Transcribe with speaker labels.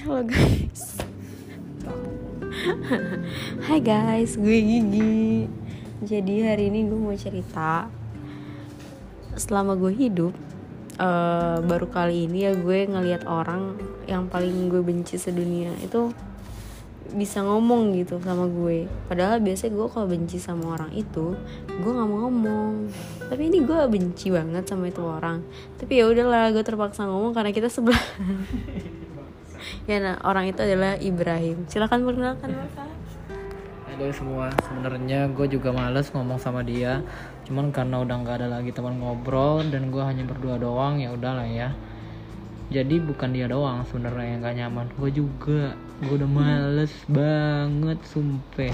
Speaker 1: Halo guys. Hai guys, gue Gigi. Jadi hari ini gue mau cerita. Selama gue hidup uh, Baru kali ini ya gue ngeliat orang Yang paling gue benci sedunia Itu bisa ngomong gitu sama gue. Padahal biasanya gue kalau benci sama orang itu Gue gak mau ngomong. Tapi ini gue benci banget sama itu orang. Tapi ya udahlah gue terpaksa ngomong karena kita sebelah. ya nah orang itu adalah Ibrahim. Silakan perkenalkan bapak
Speaker 2: halo semua sebenarnya gue juga males ngomong sama dia. Cuman karena udah nggak ada lagi teman ngobrol dan gue hanya berdua doang ya udahlah ya. Jadi bukan dia doang sebenarnya yang gak nyaman gue juga. Gue udah males banget sumpah